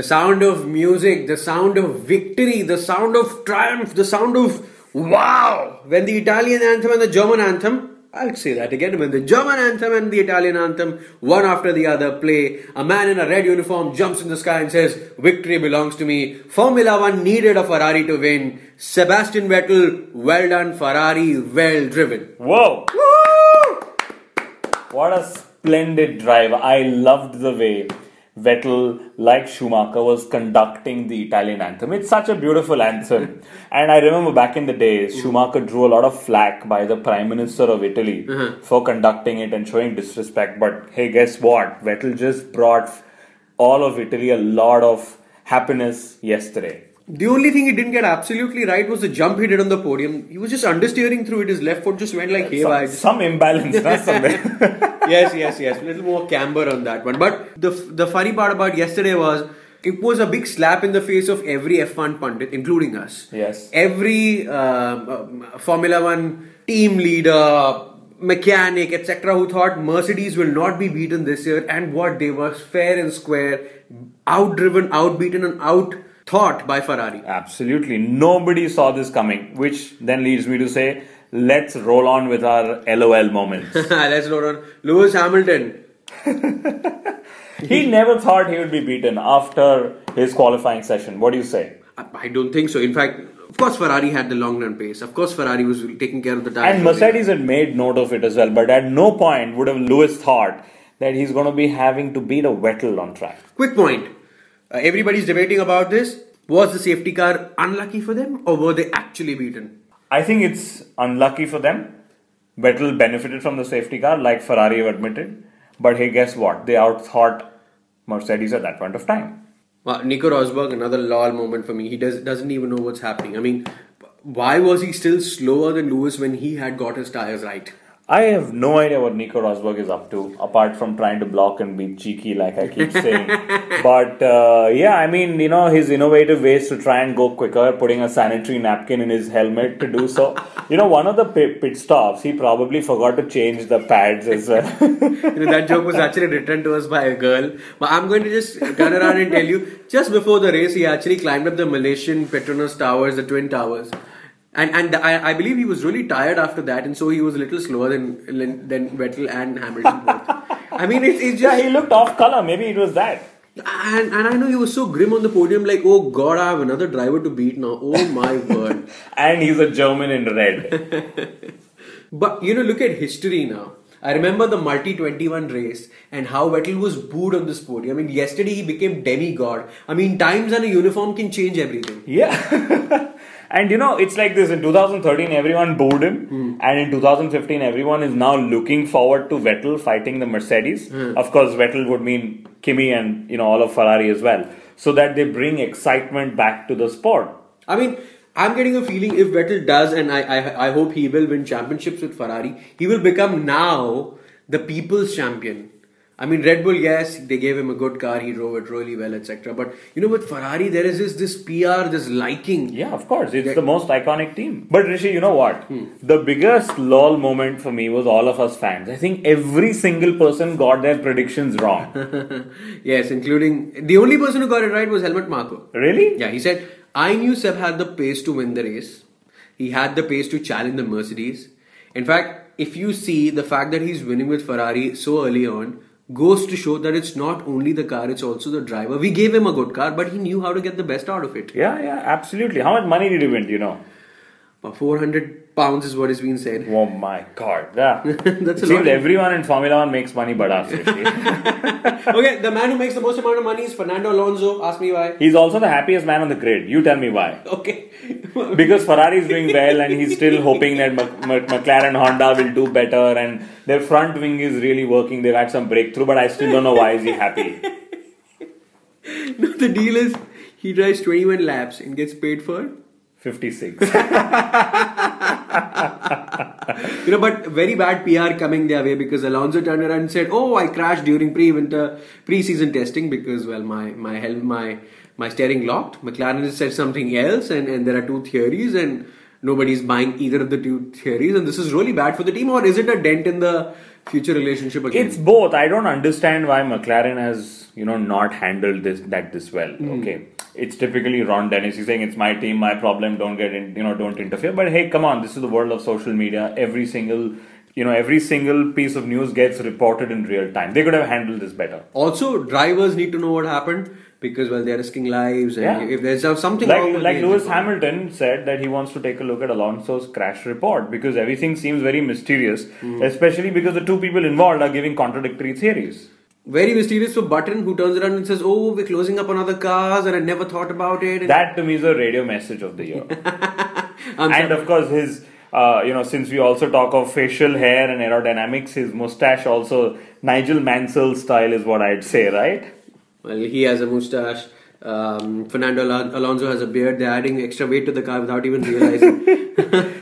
The sound of music, the sound of victory, the sound of triumph, the sound of wow! When the Italian anthem and the German anthem, I'll say that again, when the German anthem and the Italian anthem, one after the other, play, a man in a red uniform jumps in the sky and says, Victory belongs to me. Formula One needed a Ferrari to win. Sebastian Vettel, well done, Ferrari, well driven. Whoa! What a splendid drive. I loved the way Vettel, like Schumacher, was conducting the Italian anthem. It's such a beautiful anthem. and I remember back in the days, Schumacher drew a lot of flack by the Prime Minister of Italy uh-huh. for conducting it and showing disrespect. But hey, guess what? Vettel just brought all of Italy a lot of happiness yesterday. The only thing he didn't get absolutely right was the jump he did on the podium. He was just understeering through it. His left foot just went like Some, haywire. some imbalance, not somewhere. yes, yes, yes. A little more camber on that one. But the the funny part about yesterday was it was a big slap in the face of every F1 pundit, including us. Yes. Every um, um, Formula One team leader, mechanic, etc., who thought Mercedes will not be beaten this year, and what they were fair and square, outdriven, outbeaten, and out thought by Ferrari. Absolutely. Nobody saw this coming, which then leads me to say, let's roll on with our LOL moments. Let's go on. Lewis Hamilton. he never thought he would be beaten after his qualifying session. What do you say? I I don't think so. In fact, of course, Ferrari had the long run pace. Of course, Ferrari was taking care of the tires. And Mercedes had made note of it as well, but at no point would have Lewis thought that he's going to be having to beat a Vettel on track. Quick point. Uh, everybody's debating about this. Was the safety car unlucky for them, or were they actually beaten? I think it's unlucky for them. Vettel benefited from the safety car, like Ferrari have admitted. But hey, guess what? They outthought Mercedes at that point of time. Well, Nico Rosberg, another lol moment for me. He does, doesn't even know what's happening. I mean, why was he still slower than Lewis when he had got his tires right? I have no idea what Nico Rosberg is up to, apart from trying to block and be cheeky, like I keep saying. but uh, yeah, I mean, you know, his innovative ways to try and go quicker, putting a sanitary napkin in his helmet to do so. You know, one of the pit, pit stops, he probably forgot to change the pads as well. You know, that joke was actually written to us by a girl. But I'm going to just turn around and tell you, just before the race, he actually climbed up the Malaysian Petronas Towers, the Twin Towers. And and I, I believe he was really tired after that, and so he was a little slower than than Vettel and Hamilton both. I mean, it's, it's yeah, he looked off color. Maybe it was that. and and I know he was so grim on the podium, like, oh God, I have another driver to beat now. Oh my word! And he's a German in red. But you know, look at history now. I remember the multi 21 race and how Vettel was booed on this podium. I mean, yesterday he became demigod. I mean, times and a uniform can change everything. Yeah. and you know, it's like this in 2013, everyone booed him. Hmm. And in 2015, everyone is now looking forward to Vettel fighting the Mercedes. Hmm. Of course, Vettel would mean Kimi and, you know, all of Ferrari as well. So that they bring excitement back to the sport. I mean, I'm getting a feeling if Vettel does, and I, I, I hope he will win championships with Ferrari, he will become now the people's champion. I mean, Red Bull, yes, they gave him a good car, he drove it really well, etc. But you know, with Ferrari, there is this, this PR, this liking. Yeah, of course. It's the most iconic team. But Rishi, you know what? Hmm. The biggest lol moment for me was all of us fans. I think every single person got their predictions wrong. yes, including the only person who got it right was Helmut Marko. really? Yeah, he said, I knew Seb had the pace to win the race. He had the pace to challenge the Mercedes. In fact, if you see the fact that he's winning with Ferrari so early on, goes to show that it's not only the car, it's also the driver. We gave him a good car, but he knew how to get the best out of it. Yeah, yeah, absolutely. How much money did he win, do you know? But 400 pounds is what is being said. Oh my god. Yeah. That's it a seems everyone in Formula One makes money but us, okay, the man who makes the most amount of money is Fernando Alonso. Ask me why. He's also the happiest man on the grid. You tell me why. Okay. Because Ferrari is doing well and he's still hoping that Mc- Mc- McLaren Honda will do better and their front wing is really working. They've had some breakthrough, but I still don't know why is he happy. no, the deal is he drives 21 laps and gets paid for 56. You know, but very bad PR coming their way because Alonso turned around and said, "Oh, I crashed during pre-winter pre-season testing because well, my my helm my my steering locked." McLaren has said something else, and and there are two theories, and nobody's buying either of the two theories, and this is really bad for the team. Or is it a dent in the future relationship again. It's both. I don't understand why McLaren has, you know, not handled this that this well. Hmm. Okay, it's typically Ron Dennis. He's saying it's my team, my problem. Don't get in, you know, don't interfere. But hey, come on, this is the world of social media. Every single, you know, every single piece of news gets reported in real time. They could have handled this better. also, drivers need to know what happened because well, they're risking lives, and Yeah. if there's something Like, like Lewis Hamilton said that he wants to take a look at Alonso's crash report because everything seems very mysterious, Hmm. especially because the two people involved are giving contradictory theories. Very mysterious for Button, who turns around and says, "Oh, we're closing up on other cars, and I never thought about it." And That to me is a radio message of the year. And sorry. of course, his, uh, you know, since we also talk of facial hair and aerodynamics, his mustache also Nigel Mansell style is what I'd say, right? Well, he has a mustache. Um, Fernando Alon- Alonso has a beard. They're adding extra weight to the car without even realizing.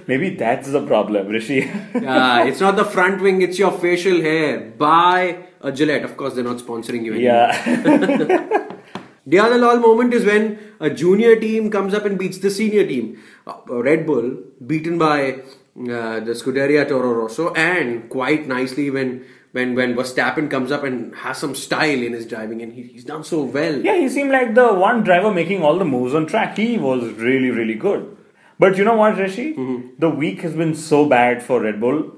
Maybe that's the problem, Rishi. Ah, it's not the front wing; it's your facial hair. Buy a Gillette. Of course, they're not sponsoring you. Anymore. yeah. The other lol moment is when a junior team comes up and beats the senior team. Uh, Red Bull beaten by uh, the Scuderia Toro Rosso, and quite nicely when when when Verstappen comes up and has some style in his driving, and he, he's done so well. Yeah, he seemed like the one driver making all the moves on track. He was really, really good. But you know what, Rishi? The week has been so bad for Red Bull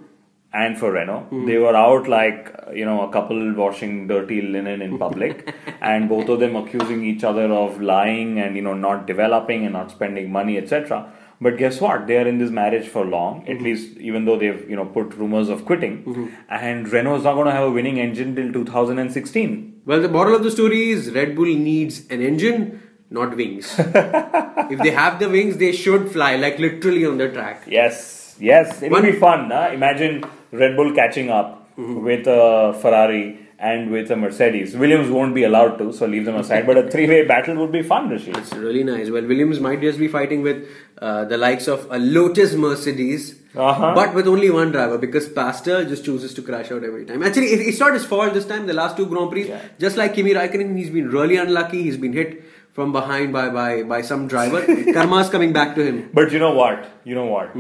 and for Renault. Hmm. They were out like, you know, a couple washing dirty linen in public, and both of them accusing each other of lying and, you know, not developing and not spending money, etc. But guess what? They are in this marriage for long, at hmm. least even though they've, you know, put rumors of quitting. Hmm. And Renault is not going to have a winning engine till 2016. Well, the moral of the story is Red Bull needs an engine, not wings. if they have the wings, they should fly, like literally on the track. Yes, yes, it'll One- be fun. Huh? Imagine Red Bull catching up Mm-hmm. with a Ferrari and with a Mercedes. Williams won't be allowed to, so leave them aside. but a three-way battle would be fun, Rishi. It's really nice. Well, Williams might just be fighting with uh, the likes of a Lotus Mercedes, Uh-huh. but with only one driver because Pastor just chooses to crash out every time. Actually, it- it's not his fault this time. The last two Grand Prix, Yeah. just like Kimi Raikkonen, he's been really unlucky. He's been hit from behind by by, by some driver. Karma's coming back to him. But you know what? You know what?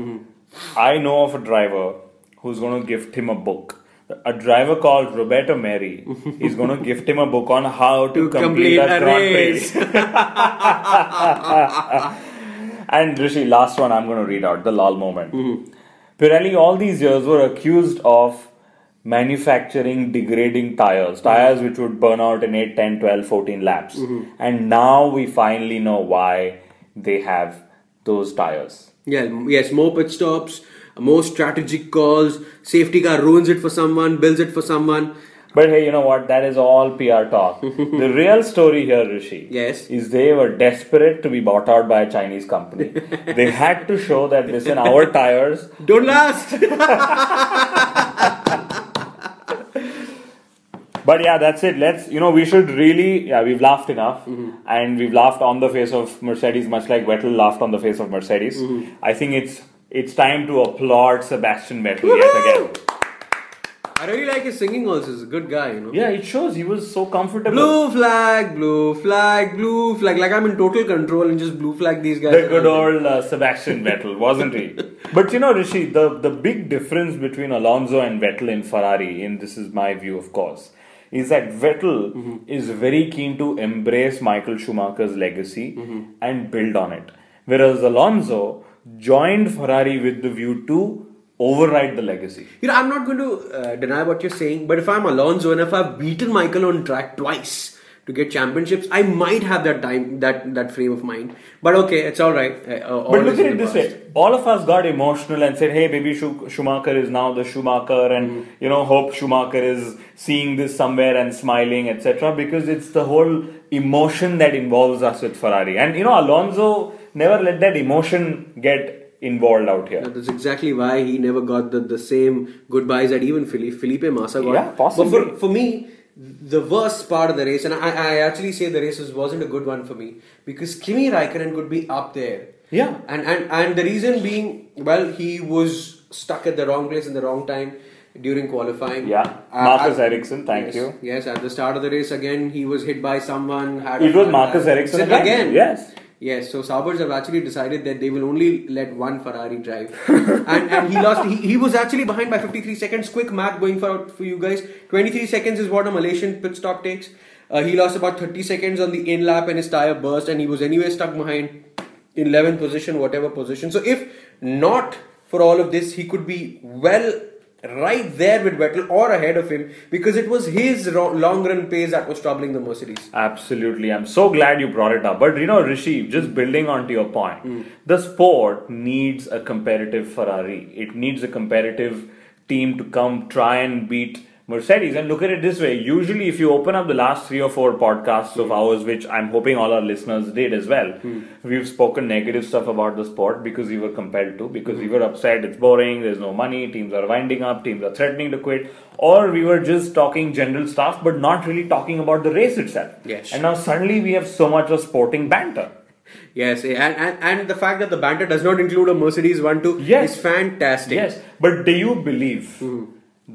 Mm-hmm. I know of a driver who's going to gift him a book. A driver called Roberto Merhi is going to gift him a book on how to, To complete, complete a, race. And Rishi, last one I'm going to read out the lol moment. Mm-hmm. Pirelli, all these years, were accused of manufacturing degrading tires, tires which would burn out in 8, 10, 12, 14 laps. And now we finally know why they have those tires. Yeah, yes, more pit stops, more strategic calls. Safety car ruins it for someone, builds it for someone. But hey, you know what? That is all PR talk. the real story here, Rishi, Yes. is they were desperate to be bought out by a Chinese company. they had to show that listen, our tires Don't last. But yeah, that's it. Let's, you know, we should really, yeah, we've laughed enough. And we've laughed on the face of Mercedes, much like Vettel laughed on the face of Mercedes. I think it's it's time to applaud Sebastian Vettel yet again. I really like his singing also. He's a good guy, you know. Yeah, it shows he was so comfortable. Blue flag, blue flag, blue flag. Like I'm in total control and just blue flag these guys. The good old uh, Sebastian Vettel, wasn't he? But you know, Rishi, the, the big difference between Alonso and Vettel in Ferrari, and this is my view, of course, is that Vettel is very keen to embrace Michael Schumacher's legacy and build on it. Whereas Alonso joined Ferrari with the view to override the legacy. You know, I'm not going to uh, deny what you're saying, but if I'm Alonso and if I've beaten Michael on track twice to get championships, I might have that time, that that frame of mind. But okay, it's all right. Uh, uh, But look at it this way: all of us got emotional and said, "Hey, baby, Schu- Schumacher is now the Schumacher," and Mm. you know, hope Schumacher is seeing this somewhere and smiling, etc. Because it's the whole emotion that involves us with Ferrari, and you know, Alonso never let that emotion get involved out here. That's exactly why he never got the, the same goodbyes that even Felipe, Felipe Massa got. Yeah, possibly. But for, for me, the worst part of the race, and I, I actually say the race was- wasn't a good one for me because Kimi Raikkonen could be up there. Yeah. And, and, and the reason being, well, he was stuck at the wrong place in the wrong time during qualifying. Yeah. Uh, Marcus at- Ericsson, thank yes, you. Yes, at the start of the race again, he was hit by someone. Had It was Marcus tire. Ericsson So again. Yes. Yes, so Saubers have actually decided that they will only let one Ferrari drive, and and he lost. He, he was actually behind by 53 seconds. Quick math going for for you guys. 23 seconds is what a Malaysian pit stop takes. Uh, he lost about 30 seconds on the in lap, and his tire burst, and he was anyway stuck behind in 11th position, whatever position. So if not for all of this, he could be well right there with Vettel or ahead of him because it was his ro- long run pace that was troubling the Mercedes. Absolutely. I'm so glad you brought it up. But you know, Rishi, just building onto your point, hmm. the sport needs a competitive Ferrari. It needs a competitive team to come try and beat Mercedes. And look at it this way usually, if you open up the last three or four podcasts of hmm. ours, which I'm hoping all our listeners did as well, hmm. we've spoken negative stuff about the sport because we were compelled to, because we hmm. were upset, it's boring, there's no money, teams are winding up, teams are threatening to quit, or we were just talking general stuff but not really talking about the race itself. Yes. And now suddenly we have so much of sporting banter. Yes, eh, and, and, and the fact that the banter does not include a Mercedes 1 2 Yes. is fantastic. Yes, but do you believe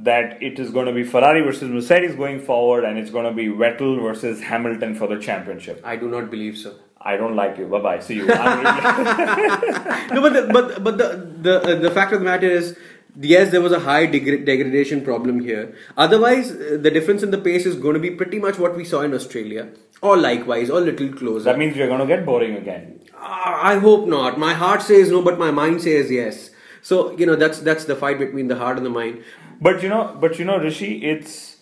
that it is going to be Ferrari versus Mercedes going forward and it's going to be Vettel versus Hamilton for the championship? I do not believe so. I don't like you. Bye bye. See you. No, but the, but but the the uh, the fact of the matter is, yes, there was a high degra- degradation problem here. Otherwise, uh, the difference in the pace is going to be pretty much what we saw in Australia, or likewise, or little closer. that means we're going to get boring again. Ah, I hope not. My heart says no, but my mind says yes. So you know that's that's the fight between the heart and the mind. But you know, but you know, Rishi, it's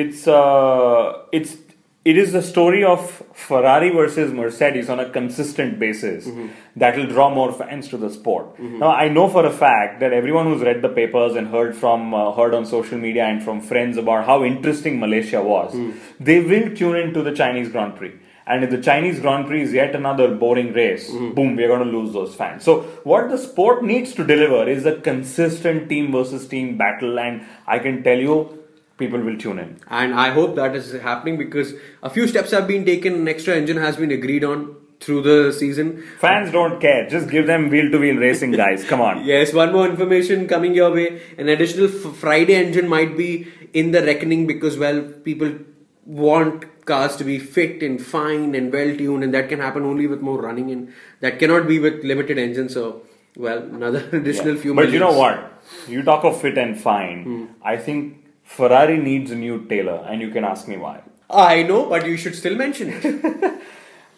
it's uh, it's it is the story of Ferrari versus Mercedes on a consistent basis that will draw more fans to the sport. Now, I know for a fact that everyone who's read the papers and heard from uh, heard on social media and from friends about how interesting Malaysia was, they will tune into the Chinese Grand Prix. And if the Chinese Grand Prix is yet another boring race, mm-hmm. boom, we're going to lose those fans. So, what the sport needs to deliver is a consistent team versus team battle, and I can tell you, people will tune in. And I hope that is happening because a few steps have been taken. An extra engine has been agreed on through the season. Fans don't care, just give them wheel to wheel racing, guys. Come on. Yes, one more information coming your way. An additional f- Friday engine might be in the reckoning because, well, people want cars to be fit and fine and well tuned, and that can happen only with more running, and that cannot be with limited engines. So, well, another additional few. Minutes. But you know what? You talk of fit and fine. Hmm. I think Ferrari needs a new tailor, and you can ask me why. I know, but you should still mention it.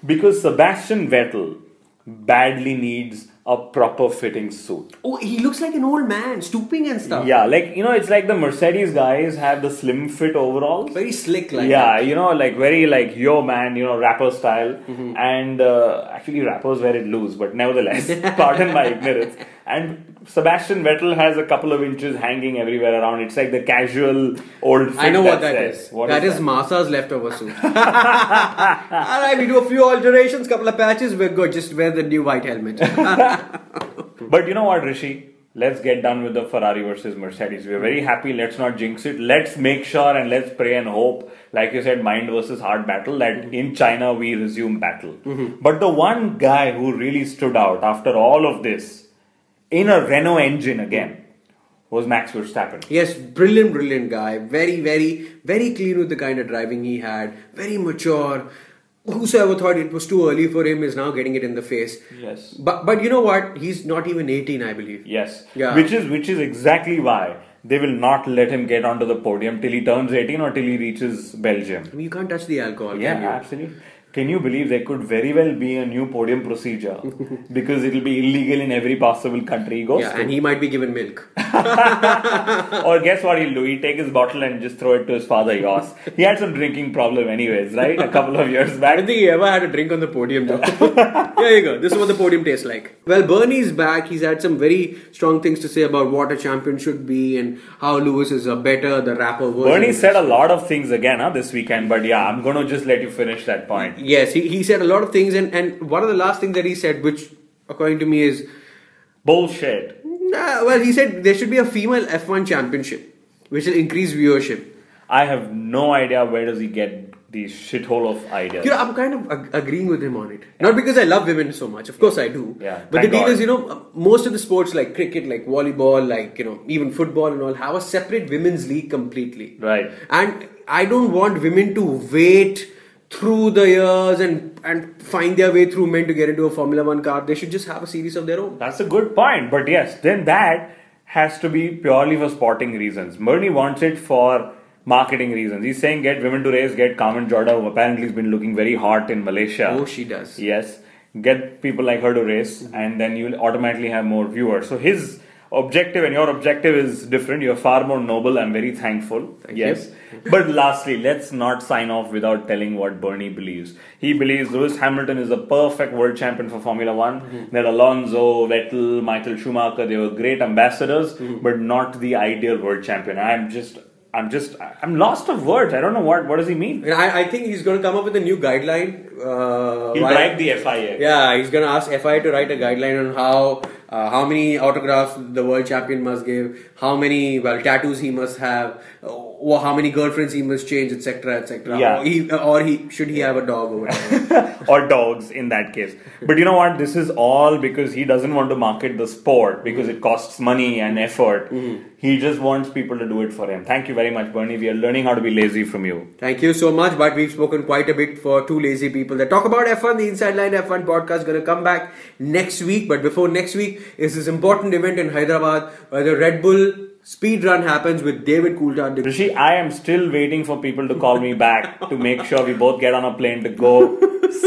Because Sebastian Vettel badly needs a proper fitting suit. oh, he looks like an old man, stooping and stuff. Yeah, like you know, it's like the Mercedes guys have the slim fit overalls. very slick, like yeah, you know, like very like yo man, you know, rapper style. Mm-hmm. And uh, actually, rappers wear it loose, but nevertheless, pardon my ignorance. And Sebastian Vettel has a couple of inches hanging everywhere around. It's like the casual old. I know what that says. is. What that is, that? Massa's leftover suit. Alright, we do a few alterations, couple of patches, we're good. Just wear the new white helmet. But you know what, Rishi? Let's get done with the Ferrari versus Mercedes. We're very happy. Let's not jinx it. Let's make sure and let's pray and hope, like you said, mind versus heart battle, that mm-hmm. in China we resume battle. Mm-hmm. But the one guy who really stood out after all of this in a Renault engine again was Max Verstappen. yes, brilliant, brilliant guy. Very, very, very clean with the kind of driving he had. Very mature. Whosoever thought it was too early for him is now getting it in the face. Yes. But but you know what? He's not even 18, I believe. Yes. Yeah. Which is which is exactly why they will not let him get onto the podium till he turns 18 or till he reaches Belgium. I mean, you can't touch the alcohol. Yeah, absolutely. Can you believe there could very well be a new podium procedure because it will be illegal in every possible country he goes Yeah, to? and he might be given milk. or guess what he'll do? He'll take his bottle and just throw it to his father Jos. He had some drinking problem anyways, right? A couple of years I don't think he ever had a drink on the podium though. there you go. This is what the podium tastes like. Well, Bernie's back. He's had some very strong things to say about what a champion should be and how Lewis is a better, the rapper. Bernie said a lot of things again huh, this weekend, but yeah, I'm going to just let you finish that point. Yes, he, he said a lot of things, and, and one of the last things that he said, which according to me is, Bullshit. nah, well, he said there should be a female F1 championship, which will increase viewership. I have no idea where does he get these shithole of ideas. You know, I'm kind of ag- agreeing with him on it. Not because I love women so much, of course I do. Yeah, But thank the deal God. is, you know, most of the sports like cricket, like volleyball, like, you know, even football and all have a separate women's league completely. Right. And I don't want women to wait through the years and and find their way through men to get into a Formula One car. They should just have a series of their own. That's a good point. But yes, then that has to be purely for sporting reasons. Bernie wants it for marketing reasons. He's saying get women to race, get Carmen Jorda, who apparently has been looking very hot in Malaysia. Oh, she does. Yes. Get people like her to race, mm-hmm. and then you'll automatically have more viewers. So his objective and your objective is different. You're far more noble. I'm very thankful. Thank yes. but lastly, let's not sign off without telling what Bernie believes. He believes Lewis Hamilton is a perfect world champion for Formula One. Mm-hmm. That Alonso, Vettel, Michael Schumacher, they were great ambassadors, Mm-hmm. but not the ideal world champion. I'm just. I'm just, I'm lost of words. I don't know what, what does he mean? I, I think he's going to come up with a new guideline. Uh, He'll why- bribe the FIA. Yeah, he's going to ask FIA to write a guideline on how uh, how many autographs the world champion must give, how many well tattoos he must have, or how many girlfriends he must change, etc., etc. Yeah. Or he, or he should he have a dog or whatever. or dogs in that case. But you know what? This is all because he doesn't want to market the sport because it costs money and effort. Mm-hmm. He just wants people to do it for him. Thank you very much, Bernie. We are learning how to be lazy from you. Thank you so much. But we've spoken quite a bit for two lazy people that talk about F1. The Inside Line F1 podcast is going to come back next week. But before next week is this important event in Hyderabad where the Red Bull speed run happens with David Coulthard. Rishi, I am still waiting for people to call me back to make sure we both get on a plane to go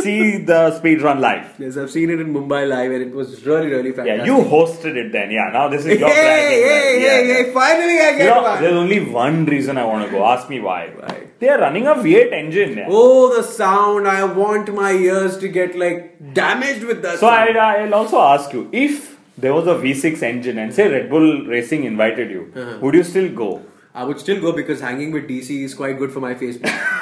see the speed run live. Yes, I've seen it in Mumbai live and it was really, really fantastic. Yeah, you hosted it then. Yeah, now this is your Hey, hey, right? hey, Yeah. hey, finally I You get know, one. there's only one reason I want to go. Ask me why. Why? They are running a V8 engine. Yeah. Oh, the sound. I want my ears to get like damaged with that So I. I'll also ask you if there was a V6 engine and say Red Bull Racing invited you, Uh-huh. would you still go? I would still go because hanging with DC is quite good for my Facebook.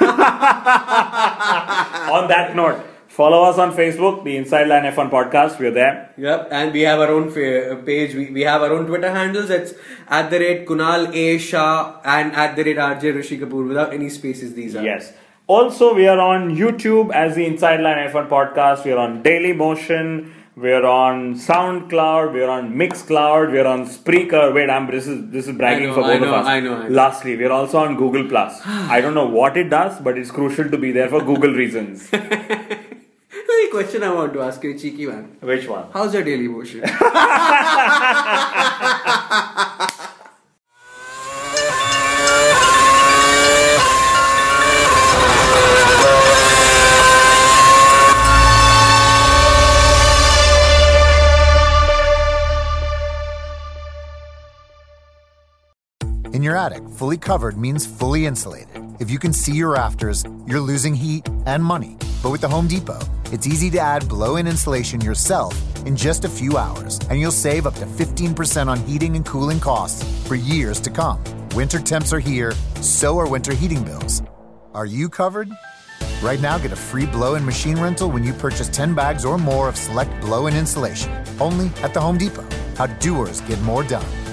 On that note, follow us on Facebook, the Inside Line F1 podcast. We're there. Yep, and we have our own fa- page. We, we have our own Twitter handles. It's at the rate Kunal A Shah and at the rate RJ Rishi Kapoor without any spaces. These are Yes. Also, we are on YouTube as the Inside Line F1 podcast. We are on Daily Motion. We're on SoundCloud. We're on Mixcloud. We're on Spreaker. Wait, I'm this is this is bragging know, for both know, of us. I know, I know. Lastly, we're also on Google Plus. I don't know what it does, but it's crucial to be there for Google reasons. The question I want to ask you, cheeky man. Which one? How's your daily motion? your attic, fully covered means fully insulated. If you can see your rafters, you're losing heat and money. But with the Home Depot, it's easy to add blow in insulation yourself in just a few hours, and you'll save up to 15% on heating and cooling costs for years to come. Winter temps are here, so are winter heating bills. Are you covered? Right now, get a free blow in machine rental when you purchase 10 bags or more of select blow in insulation. Only at the Home Depot. How doers get more done.